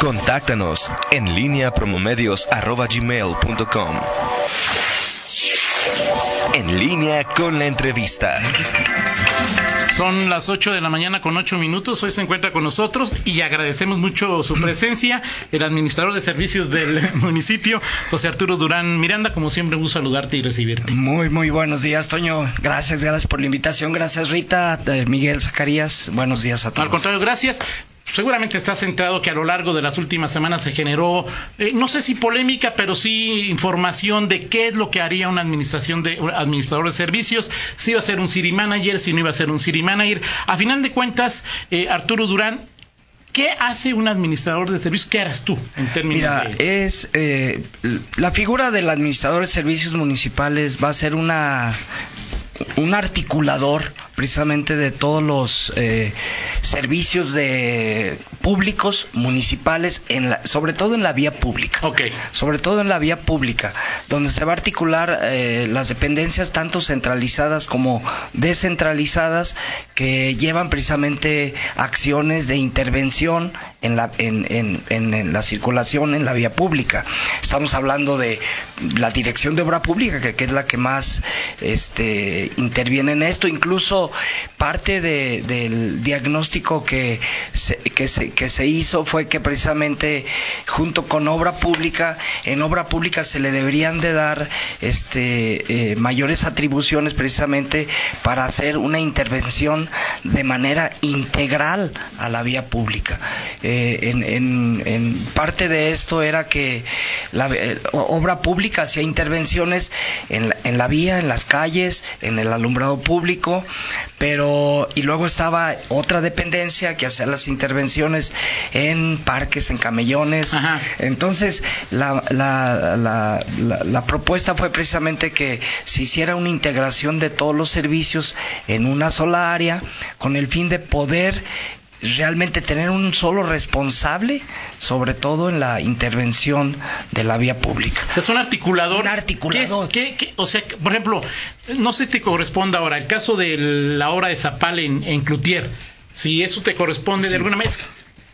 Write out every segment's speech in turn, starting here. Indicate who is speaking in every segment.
Speaker 1: Contáctanos en línea promomedios.com. En línea con la entrevista.
Speaker 2: Son las 8 de la mañana con 8 minutos. Hoy se encuentra con nosotros y agradecemos mucho su presencia. El administrador de servicios del municipio, José Arturo Durán Miranda. Como siempre, un gusto saludarte y recibirte.
Speaker 3: Muy, muy buenos días, Toño. Gracias, gracias por la invitación. Gracias, Rita, eh, Miguel Zacarías. Buenos días a todos.
Speaker 2: Al contrario, gracias seguramente estás centrado que a lo largo de las últimas semanas se generó, eh, no sé si polémica, pero sí información de qué es lo que haría una administración de un administrador de servicios, si iba a ser un City Manager, si no iba a ser un City Manager. A final de cuentas, eh, Arturo Durán, ¿Qué hace un administrador de servicios? ¿Qué eras tú en términos
Speaker 3: Mira, es eh, la figura del administrador de servicios municipales va a ser una un articulador precisamente de todos los eh, servicios de públicos municipales en sobre todo en la vía pública.
Speaker 2: Okay.
Speaker 3: sobre todo en la vía pública donde se va a articular eh, las dependencias tanto centralizadas como descentralizadas que llevan precisamente acciones de intervención en la en, en, en, la circulación en la vía pública. Estamos hablando de la dirección de obra pública que, que es la que más este interviene en esto. Incluso parte del diagnóstico que se, que, se, que se hizo fue que precisamente junto con obra pública, en obra pública se le deberían de dar este, eh, mayores atribuciones precisamente para hacer una intervención de manera integral a la vía pública. Eh, en, en, en, parte de esto era que la eh, obra pública hacía intervenciones en la, en la vía, en las calles, en el alumbrado público, pero y luego estaba otra dependencia que hacía las intervenciones en parques, en camellones.
Speaker 2: Ajá.
Speaker 3: Entonces, la, la, la, la, propuesta fue precisamente que se hiciera una integración de todos los servicios en una sola área con el fin de poder realmente tener un solo responsable, sobre todo en la intervención de la vía pública.
Speaker 2: O sea, es un articulador.
Speaker 3: Un articulador.
Speaker 2: ¿Qué, qué, qué? O sea, por ejemplo, no sé si te corresponde ahora el caso de la obra de Zapal en, en Cloutier. Si eso te corresponde
Speaker 3: Sí.
Speaker 2: de alguna manera.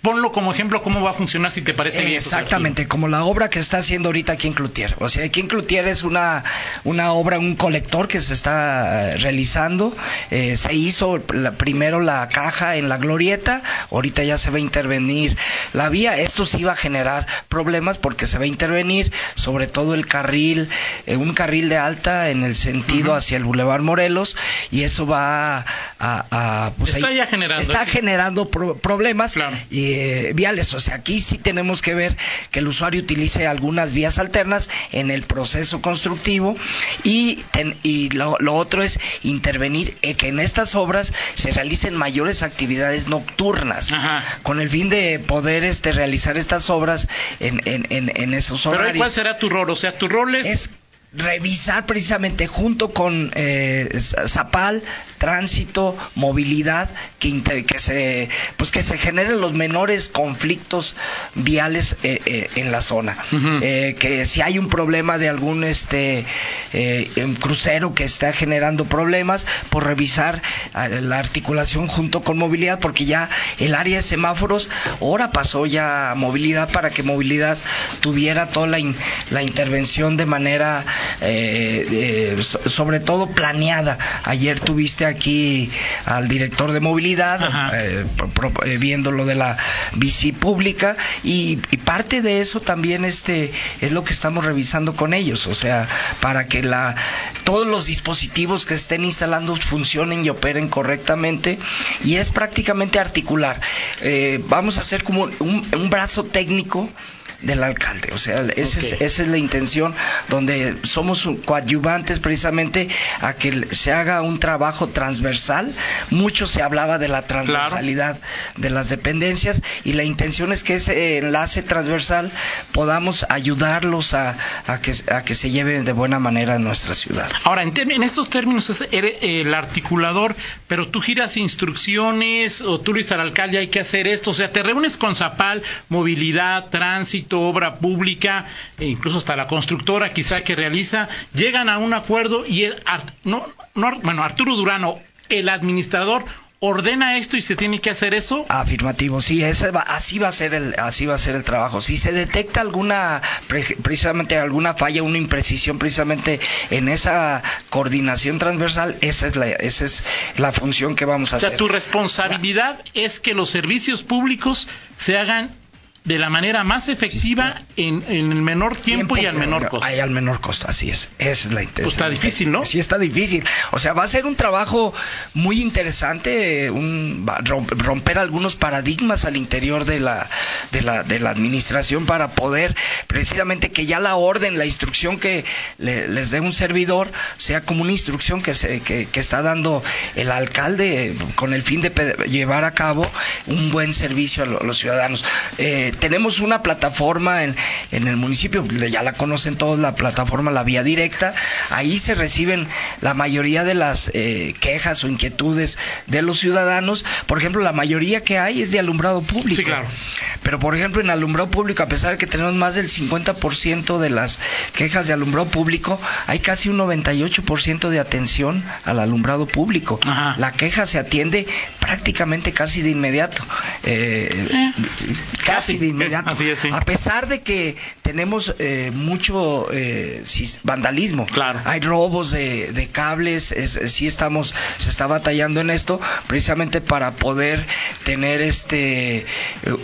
Speaker 2: Ponlo como ejemplo cómo va a funcionar si te parece bien.
Speaker 3: Exactamente, como la obra que está haciendo ahorita aquí en Cloutier. O sea, aquí en Cloutier es una, una obra, un colector que se está eh, realizando. Eh, se hizo la- primero la caja en la glorieta, ahorita ya se va a intervenir la vía. Esto sí va a generar problemas porque se va a intervenir sobre todo el carril, eh, un carril de alta en el sentido hacia el Boulevard Morelos y eso va a... a- a, pues,
Speaker 2: Está
Speaker 3: ahí-
Speaker 2: ya generando.
Speaker 3: Está generando pro- problemas
Speaker 2: Claro.
Speaker 3: y, eh, viales. O sea, aquí sí tenemos que ver que el usuario utilice algunas vías alternas en el proceso constructivo y, ten- y lo, lo otro es intervenir eh, que en estas obras se realicen mayores actividades nocturnas
Speaker 2: Ajá.
Speaker 3: con el fin de poder este, realizar estas obras en, en, en, en esos
Speaker 2: Pero
Speaker 3: horarios
Speaker 2: ¿cuál será tu rol? O sea, tu rol es...
Speaker 3: es revisar precisamente junto con eh, Zapal, tránsito, movilidad, que, inter- que se pues que se generen los menores conflictos viales eh, eh, en la zona. Eh, que si hay un problema de algún este un crucero que está generando problemas, por revisar eh, la articulación junto con movilidad, porque ya el área de semáforos ahora pasó ya a movilidad para que movilidad tuviera toda la, in- la intervención de manera eh, so- sobre todo planeada. Ayer tuviste aquí al director de movilidad eh, pro- eh, viendo lo de la bici pública y, y parte de eso también este es lo que estamos revisando con ellos, o sea, para que la todos los dispositivos que estén instalando funcionen y operen correctamente y es prácticamente articular. Eh, vamos a hacer como un, un brazo técnico del alcalde, o sea, esa, es, esa es la intención, donde somos coadyuvantes precisamente a que se haga un trabajo transversal. Mucho se hablaba de la transversalidad de las dependencias y la intención es que ese enlace transversal podamos ayudarlos a, a que, a que se lleve de buena manera en nuestra ciudad.
Speaker 2: Ahora, en, en estos términos es eres el articulador, pero tú giras instrucciones o tú le dices al alcalde hay que hacer esto, o sea, te reúnes con Zapal, movilidad, tránsito, obra pública, e incluso hasta la constructora quizá que realiza, llegan a un acuerdo y el, no, no, bueno, Arturo Durano, el administrador, ordena esto y se tiene que hacer eso.
Speaker 3: Afirmativo, sí, ese va, así va a ser el, así va a ser el trabajo. Si se detecta alguna, precisamente alguna falla, una imprecisión, precisamente en esa coordinación transversal, esa es la, esa es la función que vamos a hacer.
Speaker 2: O sea, tu responsabilidad es que los servicios públicos se hagan de la manera más efectiva en, en el menor tiempo, y al menor costo.
Speaker 3: Hay al menor costo, así es. Esa es la intención.
Speaker 2: Pues está difícil, ¿no?
Speaker 3: Sí, está difícil. O sea, va a ser un trabajo muy interesante, un, romper algunos paradigmas al interior de la, de la, de la administración para poder precisamente que ya la orden, la instrucción que les dé un servidor sea como una instrucción que, se, que, que está dando el alcalde con el fin de llevar a cabo un buen servicio a los ciudadanos. Eh, tenemos una plataforma en, en el municipio, ya la conocen todos, la plataforma La Vía Directa. Ahí se reciben la mayoría de las eh, quejas o inquietudes de los ciudadanos. Por ejemplo, la mayoría que hay es de alumbrado público.
Speaker 2: Sí, claro.
Speaker 3: Pero, por ejemplo, en alumbrado público, a pesar de que tenemos más del 50% de las quejas de alumbrado público, hay casi un 98% de atención al alumbrado público. La queja se atiende prácticamente casi de inmediato. Eh, eh, casi de inmediato. A pesar de que tenemos eh, mucho eh, vandalismo.
Speaker 2: Claro.
Speaker 3: Hay robos de, cables, es, sí estamos, se está batallando en esto, precisamente para poder tener este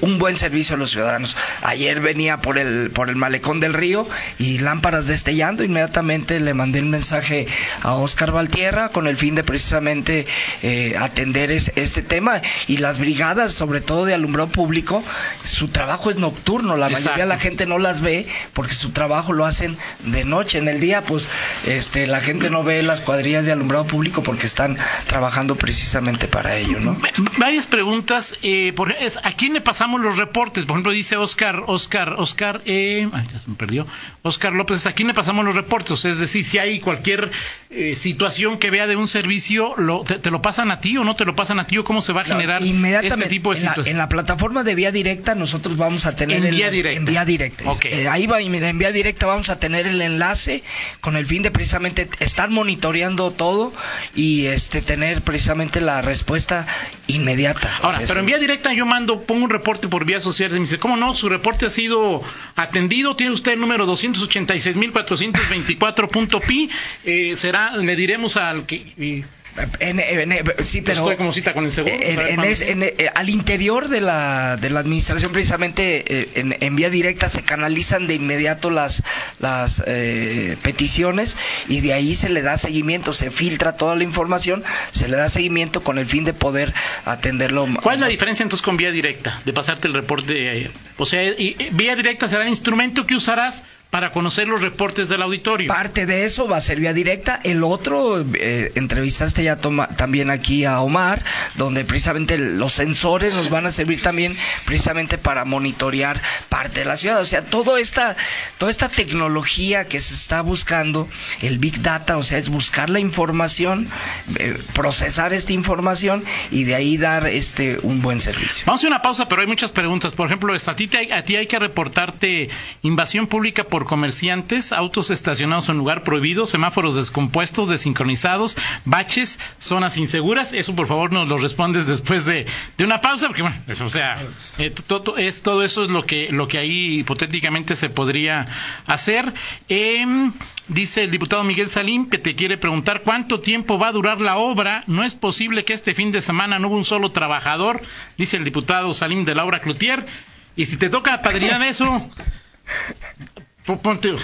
Speaker 3: un buen servicio a los ciudadanos. Ayer venía por el, por el malecón del río y lámparas destellando, inmediatamente le mandé un mensaje a Oscar Valtierra con el fin de precisamente eh, atender este tema y las brigadas, sobre todo de alumbrado público, su trabajo es nocturno, la mayoría de la gente no las ve porque su trabajo lo hacen de noche, en el día pues este la gente no ve las cuadrillas de alumbrado público porque están trabajando precisamente para ello, ¿no?
Speaker 2: Varias preguntas, eh, por, ¿a quién le pasamos los reportes? Por ejemplo, dice Oscar, Oscar, Oscar, eh, ay, ya se me perdió, Oscar López, ¿a quién le pasamos los reportes? Es decir, si hay cualquier eh, situación que vea de un servicio, lo, te, lo pasan a ti o no te lo pasan a ti o cómo se va a generar este tipo de
Speaker 3: situaciones? En la, plataforma de vía directa nosotros vamos a tener...
Speaker 2: En vía directa.
Speaker 3: En vía directa. Eh, ahí va, en vía directa vamos a tener el enlace con el fin de precisamente estar monitoreando todo y este tener precisamente la respuesta inmediata.
Speaker 2: Ahora, pero en vía directa yo mando, pongo un reporte por vía social y me dice, ¿cómo no? Su reporte ha sido atendido, tiene usted el número 286.424.pi, eh, será, le diremos al que...
Speaker 3: En, sí, pero
Speaker 2: Estoy como cita con el seguro.
Speaker 3: Eh, al interior de la, de la administración, precisamente eh, en, vía directa, se canalizan de inmediato las, las eh, peticiones y de ahí se le da seguimiento, se filtra toda la información, se le da seguimiento con el fin de poder atenderlo.
Speaker 2: ¿Cuál es la diferencia entonces con vía directa? De pasarte el reporte. O sea, vía directa será el instrumento que usarás para conocer los reportes del auditorio.
Speaker 3: Parte de eso va a ser vía directa. El otro, eh, entrevistaste ya también aquí a Omar, donde precisamente los sensores nos van a servir también precisamente para monitorear parte de la ciudad. O sea, toda esta, toda esta tecnología que se está buscando, el Big Data, o sea, es buscar la información, eh, procesar esta información y de ahí dar este un buen servicio.
Speaker 2: Vamos a una pausa, pero hay muchas preguntas. Por ejemplo, a ti, a ti hay que reportarte invasión pública por comerciantes, autos estacionados en lugar prohibido, semáforos descompuestos, desincronizados, baches, zonas inseguras. Eso, por favor, nos lo respondes después de, una pausa, porque, bueno, eso, o sea, eh, es, todo eso es lo que, lo que ahí hipotéticamente se podría hacer. Em, dice el diputado Miguel Salim que te quiere preguntar cuánto tiempo va a durar la obra. No es posible que este fin de semana no hubo un solo trabajador, dice el diputado Salim de Laura Cloutier. Y si te toca padrinar eso,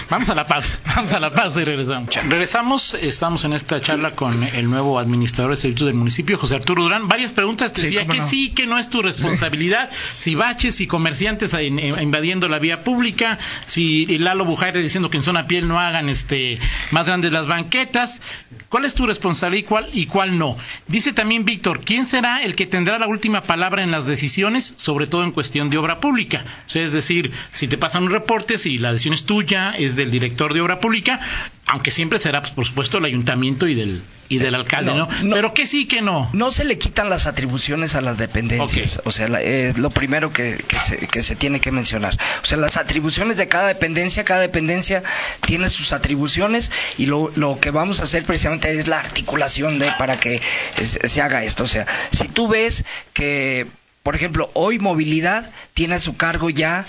Speaker 2: vamos a la pausa, vamos a la pausa y regresamos. Regresamos, estamos en esta charla con el nuevo administrador de servicios del municipio, José Arturo Durán. Varias preguntas, te decía que sí, que no es tu responsabilidad, si baches, y comerciantes invadiendo la vía pública, si Lalo Bujaire diciendo que en zona piel no hagan este más grandes las banquetas, ¿cuál es tu responsabilidad y cuál, y cuál no? Dice también Víctor, ¿quién será el que tendrá la última palabra en las decisiones, sobre todo en cuestión de obra pública? O sea, es decir, si te pasan un reporte, si la decisión es tuya, es del director de obra pública, aunque siempre será, pues, por supuesto, el ayuntamiento y del y del alcalde, ¿no? Pero que sí, que no.
Speaker 3: No se le quitan las atribuciones a las dependencias. O sea, es lo primero que, se, que se tiene que mencionar. O sea, las atribuciones de cada dependencia, cada dependencia tiene sus atribuciones y lo, lo que vamos a hacer precisamente es la articulación de para que se haga esto. O sea, si tú ves que, por ejemplo, hoy movilidad tiene a su cargo ya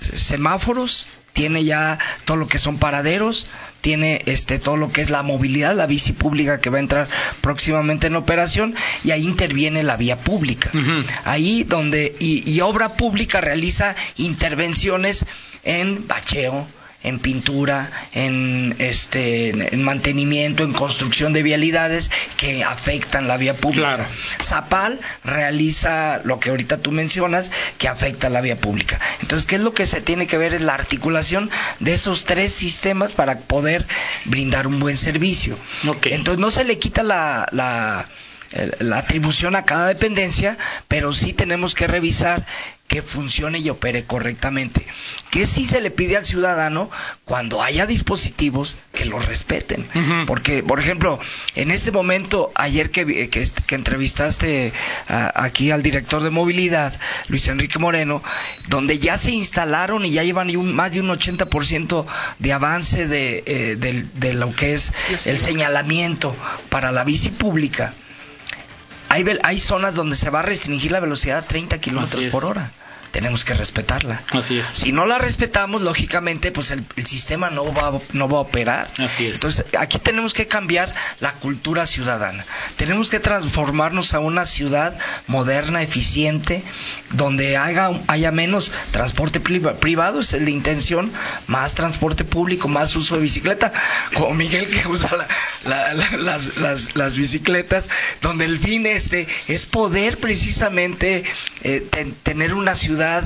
Speaker 3: semáforos, tiene ya todo lo que son paraderos, tiene este todo lo que es la movilidad, la bici pública que va a entrar próximamente en operación y ahí interviene la vía pública. Ahí donde y obra pública realiza intervenciones en bacheo, en pintura, en este en mantenimiento, en construcción de vialidades que afectan la vía pública. Zapal realiza lo que ahorita tú mencionas que afecta la vía pública. Entonces, ¿qué es lo que se tiene que ver? Es la articulación de esos tres sistemas para poder brindar un buen servicio. Entonces, no se le quita la, la la atribución a cada dependencia, pero sí tenemos que revisar que funcione y opere correctamente. Que sí se le pide al ciudadano cuando haya dispositivos que los respeten. Porque, por ejemplo, en este momento, ayer que, que, entrevistaste aquí al director de movilidad, Luis Enrique Moreno, donde ya se instalaron y ya llevan más de un 80% de avance de, eh, de lo que es el señalamiento para la bici pública hay, hay zonas donde se va a restringir la velocidad a 30 kilómetros por hora tenemos que respetarla.
Speaker 2: Así es.
Speaker 3: Si no la respetamos, lógicamente, pues el, sistema no va, no va a operar.
Speaker 2: Así es.
Speaker 3: Entonces, aquí tenemos que cambiar la cultura ciudadana. Tenemos que transformarnos a una ciudad moderna, eficiente, donde haga, haya menos transporte privado, es la intención, más transporte público, más uso de bicicleta, como Miguel que usa las, las, las, bicicletas, donde el fin este es poder precisamente eh, tener una ciudad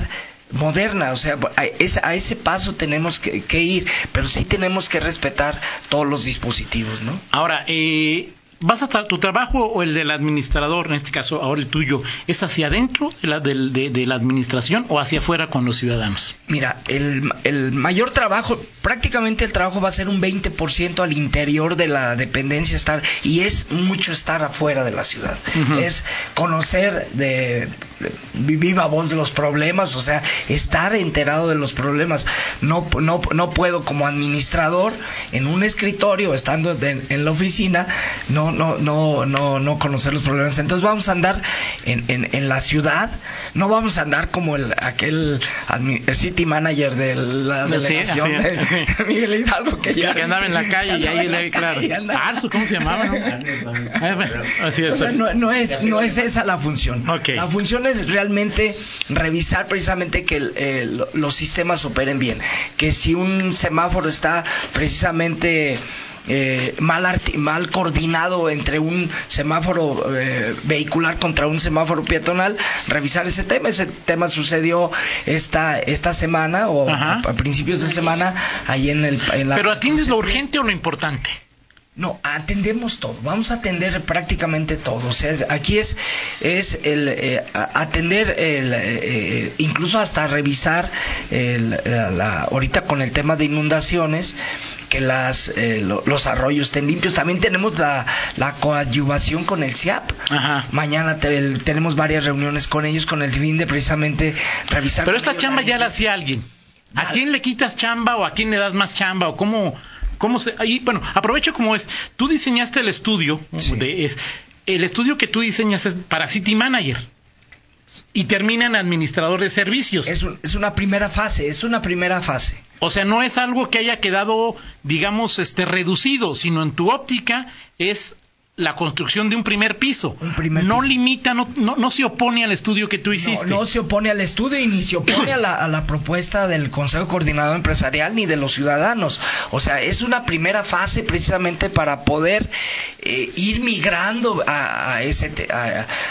Speaker 3: moderna, o sea, a, ese paso tenemos que, ir, pero sí tenemos que respetar todos los dispositivos, ¿no?
Speaker 2: Ahora, eh, ¿Vas a tu trabajo o el del administrador, en este caso ahora el tuyo, es hacia adentro de la, de, la administración o hacia afuera con los ciudadanos?
Speaker 3: Mira, el, el, mayor trabajo, prácticamente el trabajo va a ser un 20% al interior de la dependencia estar y es mucho estar afuera de la ciudad. Es conocer de, viva voz de los problemas, o sea, estar enterado de los problemas. No, no, no puedo como administrador en un escritorio, estando en la oficina, no no, no, no, no, conocer los problemas. Entonces vamos a andar en, en, la ciudad, no vamos a andar como el, aquel city manager de la delegación de Miguel Hidalgo que ya
Speaker 2: andaba en la calle y ahí le claro. ¿cómo se llamaba?
Speaker 3: No? no, es, no es esa la función. La función es realmente revisar precisamente que los sistemas operen bien. Que si un semáforo está precisamente eh, mal, mal coordinado entre un semáforo eh, vehicular contra un semáforo peatonal, revisar ese tema. Ese tema sucedió esta, esta semana o a, principios de semana ahí en, el,
Speaker 2: en la... ¿Pero atiendes lo urgente o lo importante?
Speaker 3: No, atendemos todo, vamos a atender prácticamente todo. O sea, aquí es, es el eh, atender, el, incluso hasta revisar el, la, ahorita con el tema de inundaciones, que las, eh, los arroyos estén limpios. También tenemos la, la coadyuvación con el CIAP. Mañana tenemos varias reuniones con ellos con el fin de precisamente revisar.
Speaker 2: Pero esta chamba ya la hacía alguien. ¿A quién le quitas chamba o a quién le das más chamba o cómo, cómo se... Ahí, bueno, aprovecho como es. Tú diseñaste el estudio. De, es, el estudio que tú diseñas es para City Manager y termina en administrador de servicios.
Speaker 3: Es, es, una primera fase, es una primera fase.
Speaker 2: O sea, no es algo que haya quedado, digamos, este reducido, sino en tu óptica es la construcción de un primer piso. no limita, no, no, se opone al estudio que tú hiciste.
Speaker 3: No, se opone al estudio y ni se opone a la, propuesta del Consejo Coordinador Empresarial ni de los ciudadanos. O sea, es una primera fase precisamente para poder eh, ir migrando a, ese,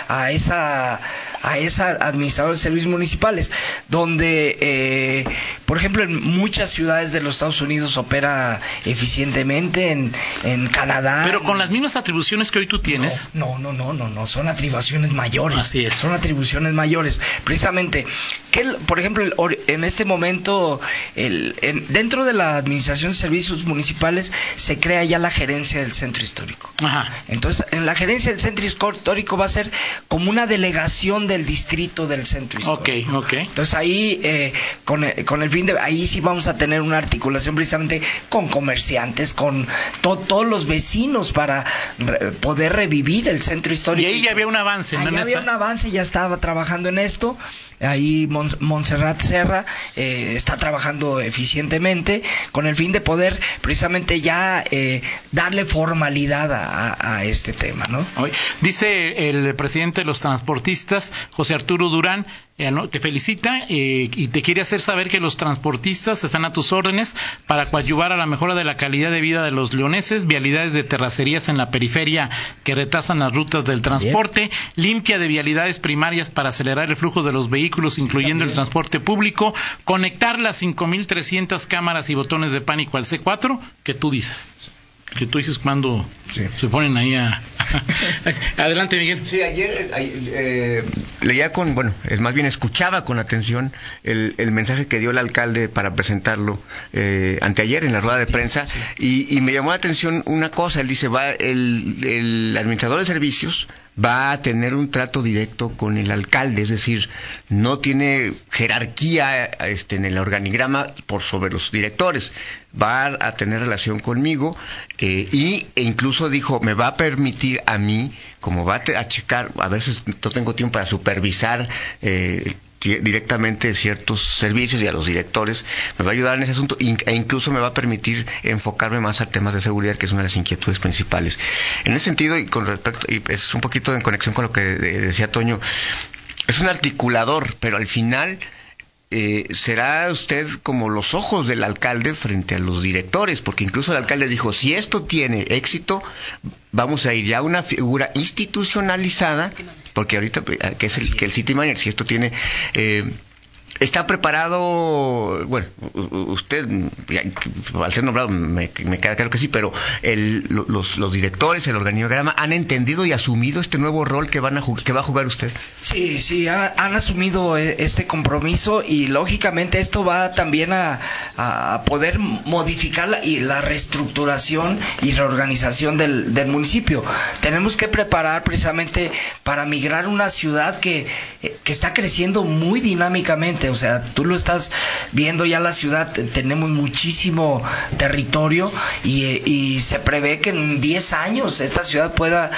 Speaker 3: a, esa a esa administrador de servicios municipales, donde, eh, por ejemplo, en muchas ciudades de los Estados Unidos opera eficientemente, en, en Canadá.
Speaker 2: Pero con las mismas atribuciones que hoy tú tienes.
Speaker 3: No, no, no, no, no, son atribuciones mayores.
Speaker 2: Así es.
Speaker 3: Son atribuciones mayores. Precisamente, que por ejemplo, en este momento, el, en, dentro de la Administración de Servicios Municipales se crea ya la gerencia del centro histórico.
Speaker 2: Ajá.
Speaker 3: Entonces, en la gerencia del centro histórico va a ser como una delegación del distrito del centro histórico.
Speaker 2: Ok, ok.
Speaker 3: Entonces ahí, eh, con, el, con el fin de, ahí sí vamos a tener una articulación precisamente con comerciantes, con to, todos los vecinos para re, poder revivir el centro histórico.
Speaker 2: Y ahí ya había un avance,
Speaker 3: ¿no? Ahí había un avance, ya estaba trabajando en esto. Ahí Montserrat Serra eh, está trabajando eficientemente con el fin de poder precisamente ya eh, darle formalidad a, a, este tema, ¿no?
Speaker 2: Dice el presidente de los transportistas, José Arturo Durán, eh, ¿no? te felicita eh, y te quiere hacer saber que los transportistas están a tus órdenes para coadyuvar a la mejora de la calidad de vida de los leoneses, vialidades de terracerías en la periferia que retrasan las rutas del transporte, limpia de vialidades primarias para acelerar el flujo de los vehículos, incluyendo el transporte público, conectar las 5.300 cámaras y botones de pánico al C4, que tú dices que tú dices cuando sí. se ponen ahí a... Adelante, Miguel.
Speaker 4: Sí, ayer, ayer eh, leía con, bueno, es más bien escuchaba con atención el, el, mensaje que dio el alcalde para presentarlo eh, anteayer en la rueda de prensa sí. y, y, me llamó la atención una cosa, él dice, va el, el administrador de servicios va a tener un trato directo con el alcalde, es decir, no tiene jerarquía este, en el organigrama por sobre los directores, va a tener relación conmigo eh, y e incluso dijo, me va a permitir a mí, como va a checar, a veces no tengo tiempo para supervisar eh, directamente ciertos servicios y a los directores, me va a ayudar en ese asunto e incluso me va a permitir enfocarme más a temas de seguridad, que es una de las inquietudes principales. En ese sentido, y con respecto, y es un poquito en conexión con lo que decía Toño, es un articulador, pero al final eh, será usted como los ojos del alcalde frente a los directores, porque incluso el alcalde dijo, si esto tiene éxito, vamos a ir ya a una figura institucionalizada, porque ahorita que es el, que el City Manager, si esto tiene... Eh, está preparado, bueno, usted, al ser nombrado, me, me, queda claro que sí, pero el, los, los, directores, el organigrama, ¿han entendido y asumido este nuevo rol que, van a, que va a jugar usted?
Speaker 3: Sí, sí, han, asumido este compromiso y lógicamente esto va también a, a poder modificar la, y la reestructuración y reorganización del, del municipio. Tenemos que preparar precisamente para migrar una ciudad que, que está creciendo muy dinámicamente o sea, tú lo estás viendo ya la ciudad, tenemos muchísimo territorio y, y se prevé que en 10 años esta ciudad pueda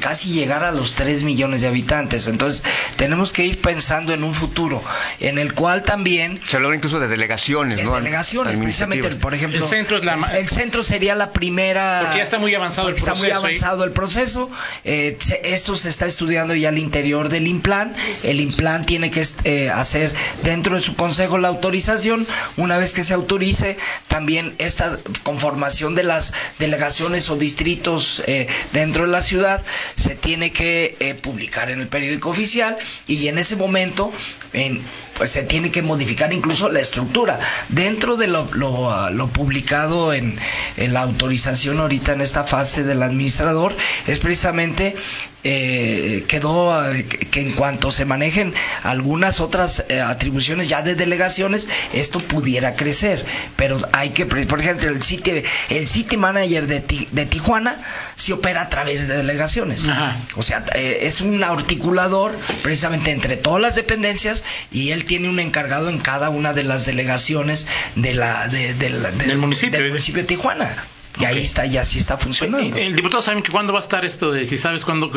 Speaker 3: casi llegar a los 3 millones de habitantes. Entonces, tenemos que ir pensando en un futuro en el cual también...
Speaker 4: Se habla incluso de delegaciones,
Speaker 3: de
Speaker 4: ¿no?
Speaker 3: Delegaciones, precisamente, por ejemplo...
Speaker 2: El centro, es la...
Speaker 3: el centro sería la primera...
Speaker 2: Porque ya está muy avanzado el proceso.
Speaker 3: Está muy avanzado el proceso. Eh, esto se está estudiando ya al interior del IMPLAN. El IMPLAN tiene que eh, hacer dentro de su consejo la autorización. Una vez que se autorice, también esta conformación de las delegaciones o distritos eh, dentro de la ciudad se tiene que eh, publicar en el periódico oficial y en ese momento en, pues se tiene que modificar incluso la estructura. Dentro de lo, lo, lo publicado en, en, la autorización ahorita en esta fase del administrador es precisamente eh, quedó que en cuanto se manejen algunas otras eh, atribuciones ya de delegaciones, esto pudiera crecer. Pero hay que, por ejemplo, el City, el city Manager de, de Tijuana se opera a través de delegaciones.
Speaker 2: Ajá.
Speaker 3: O sea, eh, es un articulador precisamente entre todas las dependencias y él tiene un encargado en cada una de las delegaciones de la, de, de la de,
Speaker 2: del municipio,
Speaker 3: del municipio de Tijuana. Y okay. ahí está, ya sí está funcionando.
Speaker 2: El diputado sabe que cuándo va a estar esto de si sabes cuándo,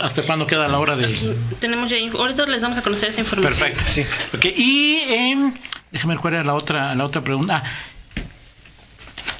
Speaker 2: hasta cuándo queda la hora de.
Speaker 5: Tenemos ya, ahorita les damos a conocer esa información.
Speaker 2: Perfecto, sí. Okay. Y eh, déjame ver cuál era la otra, la otra pregunta. Ah,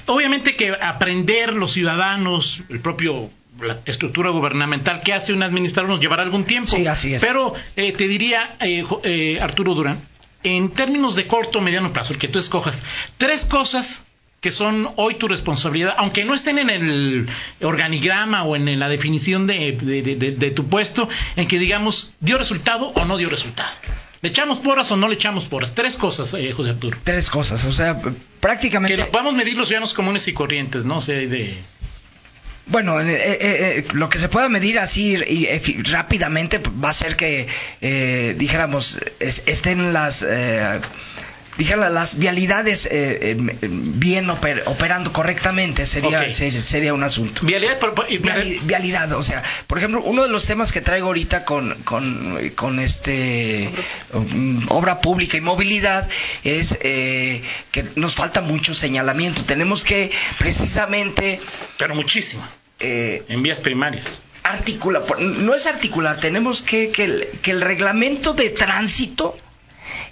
Speaker 2: obviamente que aprender los ciudadanos, el propio la estructura gubernamental que hace un administrador nos llevará algún tiempo.
Speaker 3: Sí, así es.
Speaker 2: Pero eh, te diría, eh, eh, Arturo Durán, en términos de corto o mediano plazo, el que tú escojas, tres cosas que son hoy tu responsabilidad, aunque no estén en el organigrama o en la definición de, de, de, de tu puesto, en que digamos, ¿dio resultado o no dio resultado? ¿Le echamos porras o no le echamos porras? Tres cosas, eh, José Arturo.
Speaker 3: Tres cosas, o sea, prácticamente...
Speaker 2: Que podamos medir los ciudadanos comunes y corrientes, ¿no? O sea, de...
Speaker 3: Bueno, eh, eh, lo que se pueda medir así y, y, rápidamente va a ser que, dijéramos, es, estén las dijera las vialidades eh, bien oper, operando correctamente sería okay. sería, sería, un asunto.
Speaker 2: Vialidad, por, por,
Speaker 3: Vial, vialidad o sea por ejemplo uno de los temas que traigo ahorita con con, con este um, obra pública y movilidad es eh, que nos falta mucho señalamiento. Tenemos que precisamente
Speaker 2: pero muchísimo.
Speaker 3: eh,
Speaker 2: en vías primarias.
Speaker 3: articula no es articular tenemos que que el, que el reglamento de tránsito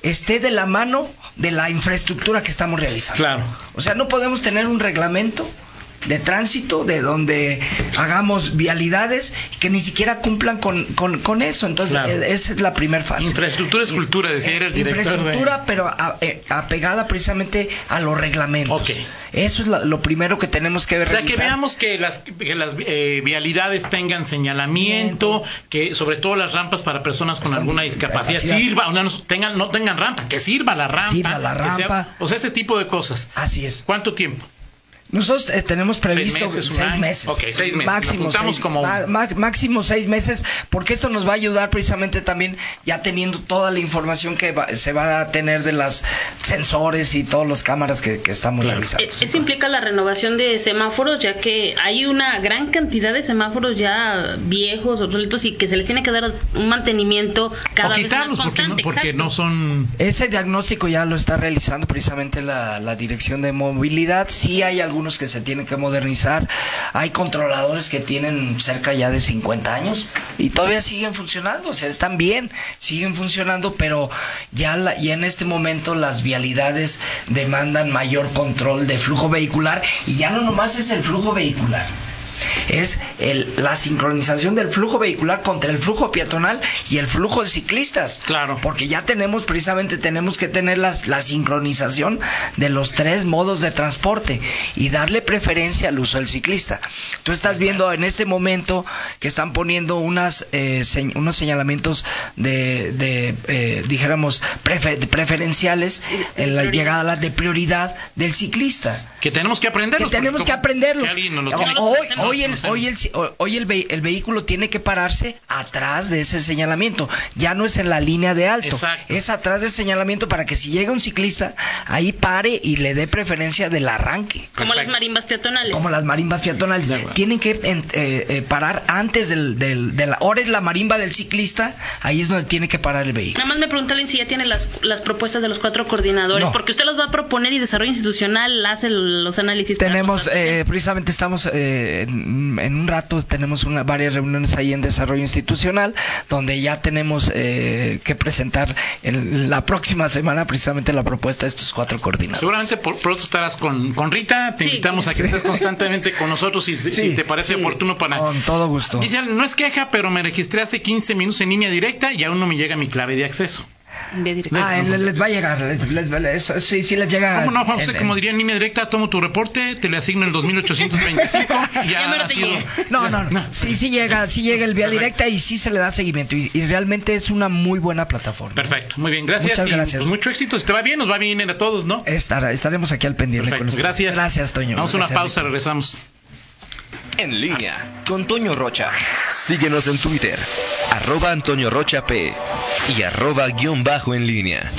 Speaker 3: esté de la mano de la infraestructura que estamos realizando.
Speaker 2: Claro.
Speaker 3: O sea, no podemos tener un reglamento de tránsito, de donde hagamos vialidades que ni siquiera cumplan con, con, con eso. Entonces, claro. esa es la primera fase.
Speaker 2: Infraestructura es cultura, decía el director.
Speaker 3: Infraestructura,
Speaker 2: de...
Speaker 3: pero a, eh, apegada precisamente a los reglamentos.
Speaker 2: Okay.
Speaker 3: Eso es la, lo primero que tenemos que ver.
Speaker 2: O sea, que veamos que las, que las eh, vialidades tengan señalamiento, Miento. que sobre todo las rampas para personas con alguna discapacidad sirva, o no tengan, no tengan rampa, que sirva la rampa.
Speaker 3: Sirva la rampa.
Speaker 2: Sea, o sea, ese tipo de cosas.
Speaker 3: Así es.
Speaker 2: ¿Cuánto tiempo?
Speaker 3: Nosotros eh, tenemos previsto
Speaker 2: seis meses.
Speaker 3: Seis meses.
Speaker 2: Okay, seis meses.
Speaker 3: Máximo, seis,
Speaker 2: como...
Speaker 3: máximo seis meses, porque esto nos va a ayudar precisamente también ya teniendo toda la información que va, se va a tener de las sensores y todas las cámaras que, que estamos
Speaker 5: claro.
Speaker 3: realizando.
Speaker 5: Eso implica la renovación de semáforos, ya que hay una gran cantidad de semáforos ya viejos, obsoletos y que se les tiene que dar un mantenimiento cada
Speaker 2: o
Speaker 5: vez más constante.
Speaker 2: Porque, no, porque
Speaker 5: Exacto.
Speaker 2: no son...
Speaker 3: Ese diagnóstico ya lo está realizando precisamente la, la Dirección de Movilidad. Sí hay que se tienen que modernizar. Hay controladores que tienen cerca ya de 50 años y todavía siguen funcionando, o sea, están bien, siguen funcionando, pero ya, la, ya en este momento las vialidades demandan mayor control de flujo vehicular y ya no nomás es el flujo vehicular es el, la sincronización del flujo vehicular contra el flujo peatonal y el flujo de ciclistas.
Speaker 2: Claro.
Speaker 3: Porque ya tenemos, precisamente, tenemos que tener las, la sincronización de los tres modos de transporte y darle preferencia al uso del ciclista. Tú estás viendo en este momento que están poniendo unas, eh, se, unos señalamientos de, de eh, dijéramos, prefer, preferenciales en la llegada de prioridad del ciclista.
Speaker 2: Que tenemos que aprenderlos.
Speaker 3: Que tenemos que aprenderlos.
Speaker 2: Que
Speaker 3: hoy, hoy, el, hoy, el, hoy el, ve, el, vehículo tiene que pararse atrás de ese señalamiento. Ya no es en la línea de alto.
Speaker 2: Exacto.
Speaker 3: Es atrás del señalamiento para que si llega un ciclista, ahí pare y le dé preferencia del arranque.
Speaker 5: Como Perfecto. las marimbas peatonales.
Speaker 3: Como las marimbas peatonales. Tienen que eh, eh, parar antes del, del, de la... Ahora es la marimba del ciclista, ahí es donde tiene que parar el vehículo.
Speaker 5: Nada más me preguntan si ya tiene las, las propuestas de los cuatro coordinadores,
Speaker 3: No.
Speaker 5: porque usted los va a proponer y desarrollo institucional hace los análisis.
Speaker 3: Tenemos, eh, precisamente estamos eh, en, en un rato, tenemos una, varias reuniones ahí en desarrollo institucional, donde ya tenemos eh, que presentar en la próxima semana precisamente la propuesta de estos cuatro coordinadores.
Speaker 2: Seguramente por, pronto estarás con, con Rita, te
Speaker 5: Sí.
Speaker 2: invitamos a que
Speaker 3: Sí.
Speaker 2: estés constantemente con nosotros si, si te parece
Speaker 3: sí,
Speaker 2: oportuno para...
Speaker 3: Con todo gusto.
Speaker 2: Dice, no es queja, pero me registré hace 15 minutos en línea directa y aún no me llega mi clave de acceso.
Speaker 5: Vía directa.
Speaker 3: Ah, les, les va a llegar, les, les, les- sí, sí les llega.
Speaker 2: ¿Cómo no, José?
Speaker 3: en-
Speaker 2: Como diría en línea directa, tomo tu reporte, te le asigno el 2825. Ya,
Speaker 5: Ya te
Speaker 2: sido-
Speaker 5: llegué.
Speaker 3: No, no, no. Sí, sí llega, sí llega el vía
Speaker 2: Perfecto.
Speaker 3: directa y sí se le da seguimiento. Y, y realmente es una muy buena plataforma.
Speaker 2: Perfecto, muy bien, gracias.
Speaker 3: Muchas
Speaker 2: y,
Speaker 3: gracias.
Speaker 2: pues, mucho éxito, si te va bien, nos va bien a todos, ¿no?
Speaker 3: Estará, estaremos aquí al pendiente
Speaker 2: Perfecto,
Speaker 3: con ustedes.
Speaker 2: gracias.
Speaker 3: Gracias, Toño.
Speaker 2: Vamos a una pausa, regresamos.
Speaker 1: En línea con Toño Rocha. Síguenos en Twitter, arroba Antonio Rocha P y arroba guion bajo en línea.